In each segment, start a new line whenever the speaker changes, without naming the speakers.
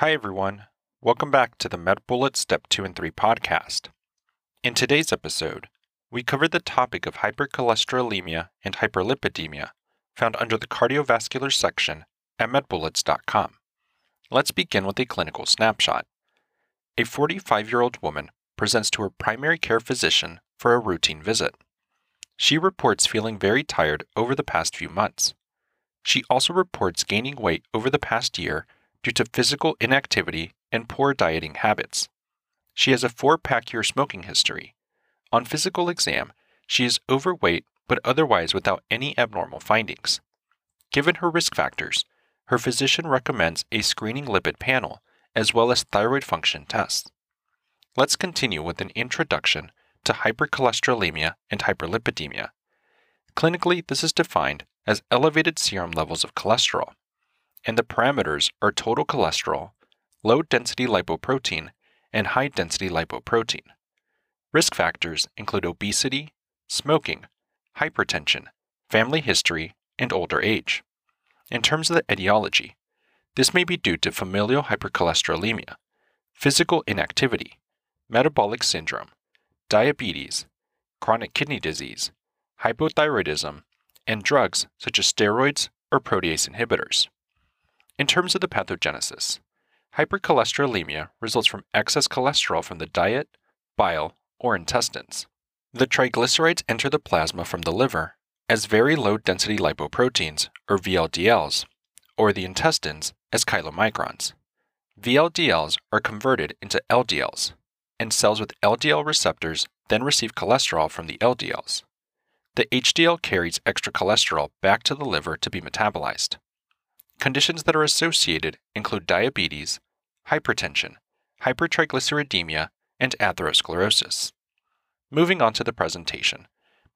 Hi, everyone. Welcome back to the MedBullet Step 2 and 3 podcast. In today's episode, we cover the topic of hypercholesterolemia and hyperlipidemia found under the cardiovascular section at medbullets.com. Let's begin with a clinical snapshot. A 45 year old woman presents to her primary care physician for a routine visit. She reports feeling very tired over the past few months. She also reports gaining weight over the past year due to physical inactivity and poor dieting habits. She has a four pack year smoking history. On physical exam, she is overweight but otherwise without any abnormal findings. Given her risk factors, her physician recommends a screening lipid panel as well as thyroid function tests. Let's continue with an introduction to hypercholesterolemia and hyperlipidemia. Clinically, this is defined as elevated serum levels of cholesterol, and the parameters are total cholesterol, low density lipoprotein, and high density lipoprotein. Risk factors include obesity, smoking, hypertension, family history, and older age. In terms of the etiology, this may be due to familial hypercholesterolemia, physical inactivity, metabolic syndrome, diabetes, chronic kidney disease, hypothyroidism, and drugs such as steroids or protease inhibitors. In terms of the pathogenesis, hypercholesterolemia results from excess cholesterol from the diet, bile, or intestines. The triglycerides enter the plasma from the liver as very low density lipoproteins, or VLDLs, or the intestines as chylomicrons. VLDLs are converted into LDLs, and cells with LDL receptors then receive cholesterol from the LDLs. The HDL carries extra cholesterol back to the liver to be metabolized. Conditions that are associated include diabetes, hypertension, hypertriglyceridemia, and atherosclerosis. Moving on to the presentation,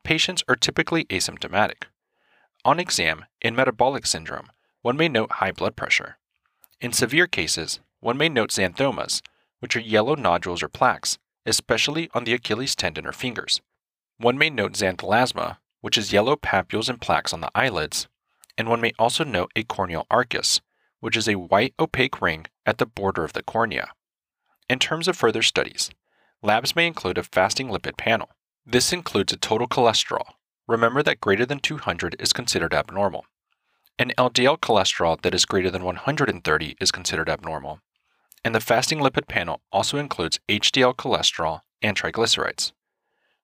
patients are typically asymptomatic. On exam, in metabolic syndrome, one may note high blood pressure. In severe cases, one may note xanthomas, which are yellow nodules or plaques, especially on the Achilles tendon or fingers. One may note xanthelasma, which is yellow papules and plaques on the eyelids, and one may also note a corneal arcus, which is a white opaque ring at the border of the cornea. In terms of further studies, labs may include a fasting lipid panel. This includes a total cholesterol. Remember that greater than 200 is considered abnormal. An LDL cholesterol that is greater than 130 is considered abnormal. And the fasting lipid panel also includes HDL cholesterol and triglycerides.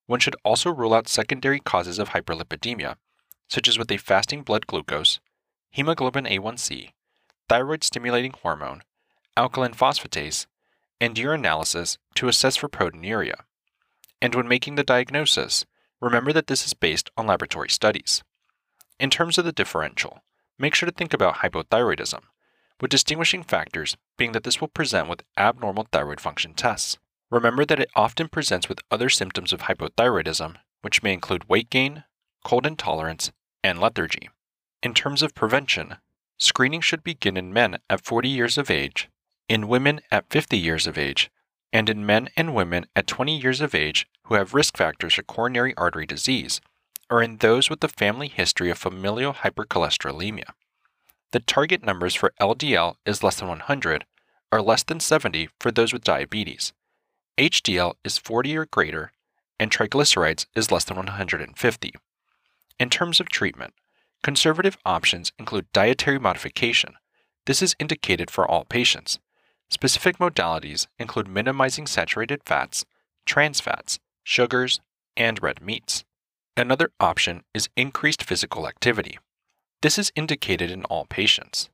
One should also rule out secondary causes of hyperlipidemia, such as with a fasting blood glucose, hemoglobin A1C, thyroid stimulating hormone, alkaline phosphatase, and urinalysis to assess for proteinuria. And when making the diagnosis, remember that this is based on laboratory studies. In terms of the differential, make sure to think about hypothyroidism, with distinguishing factors being that this will present with abnormal thyroid function tests. Remember that it often presents with other symptoms of hypothyroidism, which may include weight gain, cold intolerance, and lethargy. In terms of prevention, screening should begin in men at 40 years of age, in women at 50 years of age, and in men and women at 20 years of age who have risk factors for coronary artery disease, or in those with a family history of familial hypercholesterolemia. The target numbers for LDL is less than 100 or less than 70 for those with diabetes. HDL is 40 or greater, and triglycerides is less than 150. In terms of treatment, conservative options include dietary modification. This is indicated for all patients. Specific modalities include minimizing saturated fats, trans fats, sugars, and red meats. Another option is increased physical activity. This is indicated in all patients.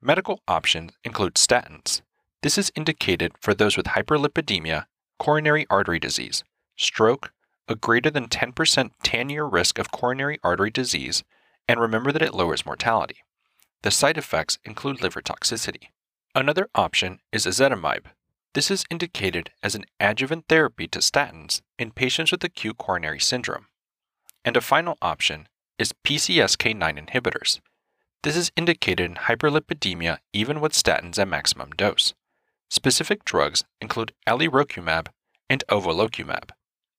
Medical options include statins. This is indicated for those with hyperlipidemia, coronary artery disease, stroke, a greater than 10% 10 year risk of coronary artery disease, and remember that it lowers mortality. The side effects include liver toxicity. Another option is ezetimibe. This is indicated as an adjuvant therapy to statins in patients with acute coronary syndrome. And a final option is PCSK9 inhibitors. This is indicated in hyperlipidemia even with statins at maximum dose. Specific drugs include alirocumab and evolocumab.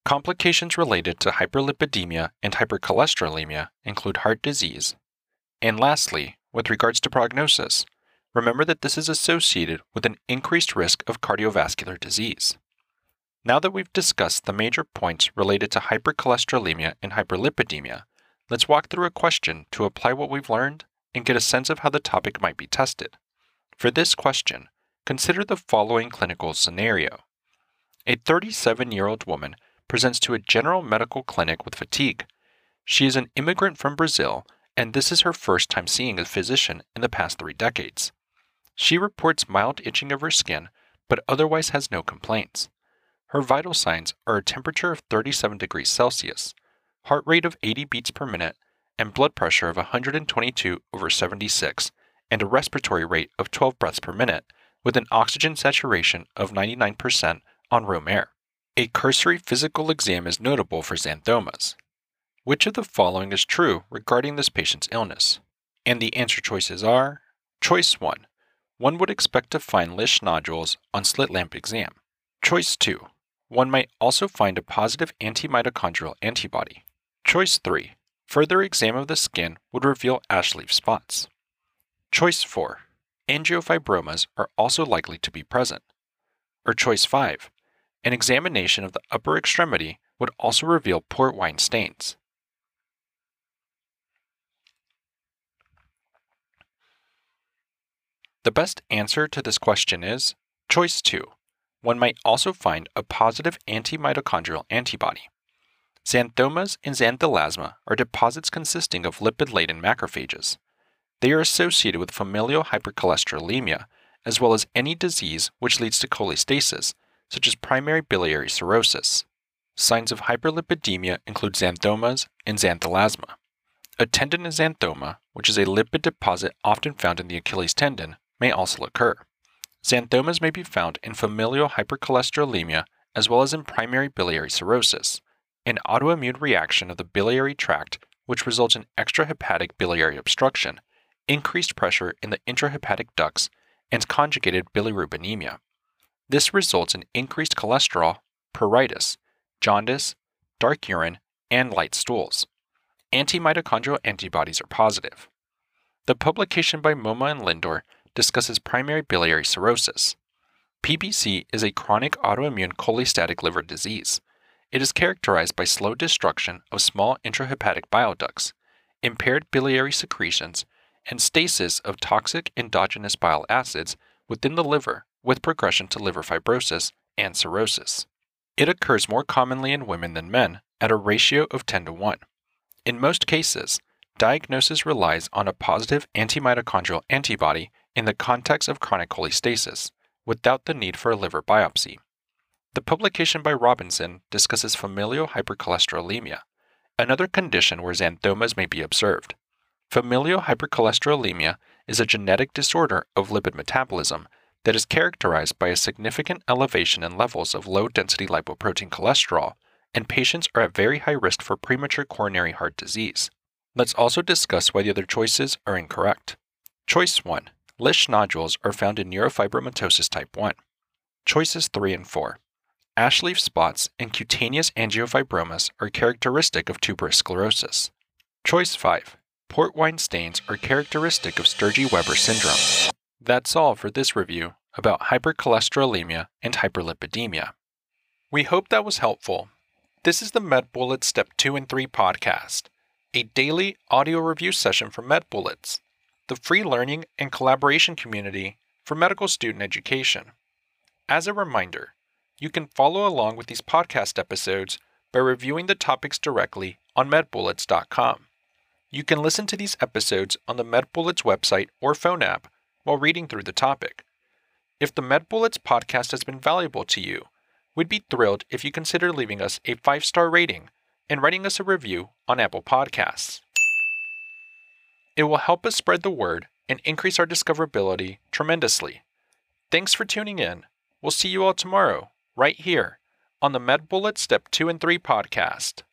Complications related to hyperlipidemia and hypercholesterolemia include heart disease. And lastly, with regards to prognosis, remember that this is associated with an increased risk of cardiovascular disease. Now that we've discussed the major points related to hypercholesterolemia and hyperlipidemia, let's walk through a question to apply what we've learned and get a sense of how the topic might be tested. For this question, consider the following clinical scenario. A 37 year old woman presents to a general medical clinic with fatigue. She is an immigrant from Brazil, and this is her first time seeing a physician in the past three decades. She reports mild itching of her skin, but otherwise has no complaints. Her vital signs are a temperature of 37 degrees Celsius, heart rate of 80 beats per minute, and blood pressure of 122 over 76, and a respiratory rate of 12 breaths per minute, with an oxygen saturation of 99% on room air. A cursory physical exam is notable for xanthomas. Which of the following is true regarding this patient's illness? And the answer choices are Choice 1. One would expect to find Lisch nodules on slit lamp exam. Choice 2. One might also find a positive antimitochondrial antibody. Choice 3. Further exam of the skin would reveal ash leaf spots. Choice 4. Angiofibromas are also likely to be present. Or choice 5. An examination of the upper extremity would also reveal port wine stains. The best answer to this question is choice 2 one might also find a positive antimitochondrial antibody. Xanthomas and xanthelasma are deposits consisting of lipid laden macrophages. They are associated with familial hypercholesterolemia, as well as any disease which leads to cholestasis, such as primary biliary cirrhosis. Signs of hyperlipidemia include xanthomas and xanthelasma. A tendon xanthoma, which is a lipid deposit often found in the Achilles tendon, may also occur. Xanthomas may be found in familial hypercholesterolemia as well as in primary biliary cirrhosis, an autoimmune reaction of the biliary tract which results in extrahepatic biliary obstruction, increased pressure in the intrahepatic ducts, and conjugated bilirubinemia. This results in increased cholesterol, pruritus, jaundice, dark urine, and light stools. Antimitochondrial antibodies are positive. The publication by Moma and Lindor discusses primary biliary cirrhosis. PBC is a chronic autoimmune cholestatic liver disease. It is characterized by slow destruction of small intrahepatic bile ducts, impaired biliary secretions, and stasis of toxic endogenous bile acids within the liver with progression to liver fibrosis and cirrhosis. It occurs more commonly in women than men at a ratio of 10 to 1. In most cases, diagnosis relies on a positive antimitochondrial antibody in the context of chronic cholestasis, without the need for a liver biopsy. The publication by Robinson discusses familial hypercholesterolemia, another condition where xanthomas may be observed. Familial hypercholesterolemia is a genetic disorder of lipid metabolism that is characterized by a significant elevation in levels of low density lipoprotein cholesterol, and patients are at very high risk for premature coronary heart disease. Let's also discuss why the other choices are incorrect. Choice 1 Lisch nodules are found in neurofibromatosis type 1. Choices 3 and 4. Ash leaf spots and cutaneous angiofibromas are characteristic of tuberous sclerosis. Choice 5. Port wine stains are characteristic of Sturge-Weber syndrome. That's all for this review about hypercholesterolemia and hyperlipidemia. We hope that was helpful. This is the MedBullets Step 2 and 3 podcast, a daily audio review session from MedBullets the free learning and collaboration community for medical student education. As a reminder, you can follow along with these podcast episodes by reviewing the topics directly on medbullets.com. You can listen to these episodes on the MedBullets website or phone app while reading through the topic. If the Med MedBullets podcast has been valuable to you, we'd be thrilled if you consider leaving us a five star rating and writing us a review on Apple Podcasts. It will help us spread the word and increase our discoverability tremendously. Thanks for tuning in. We'll see you all tomorrow, right here, on the MedBullet Step 2 and 3 podcast.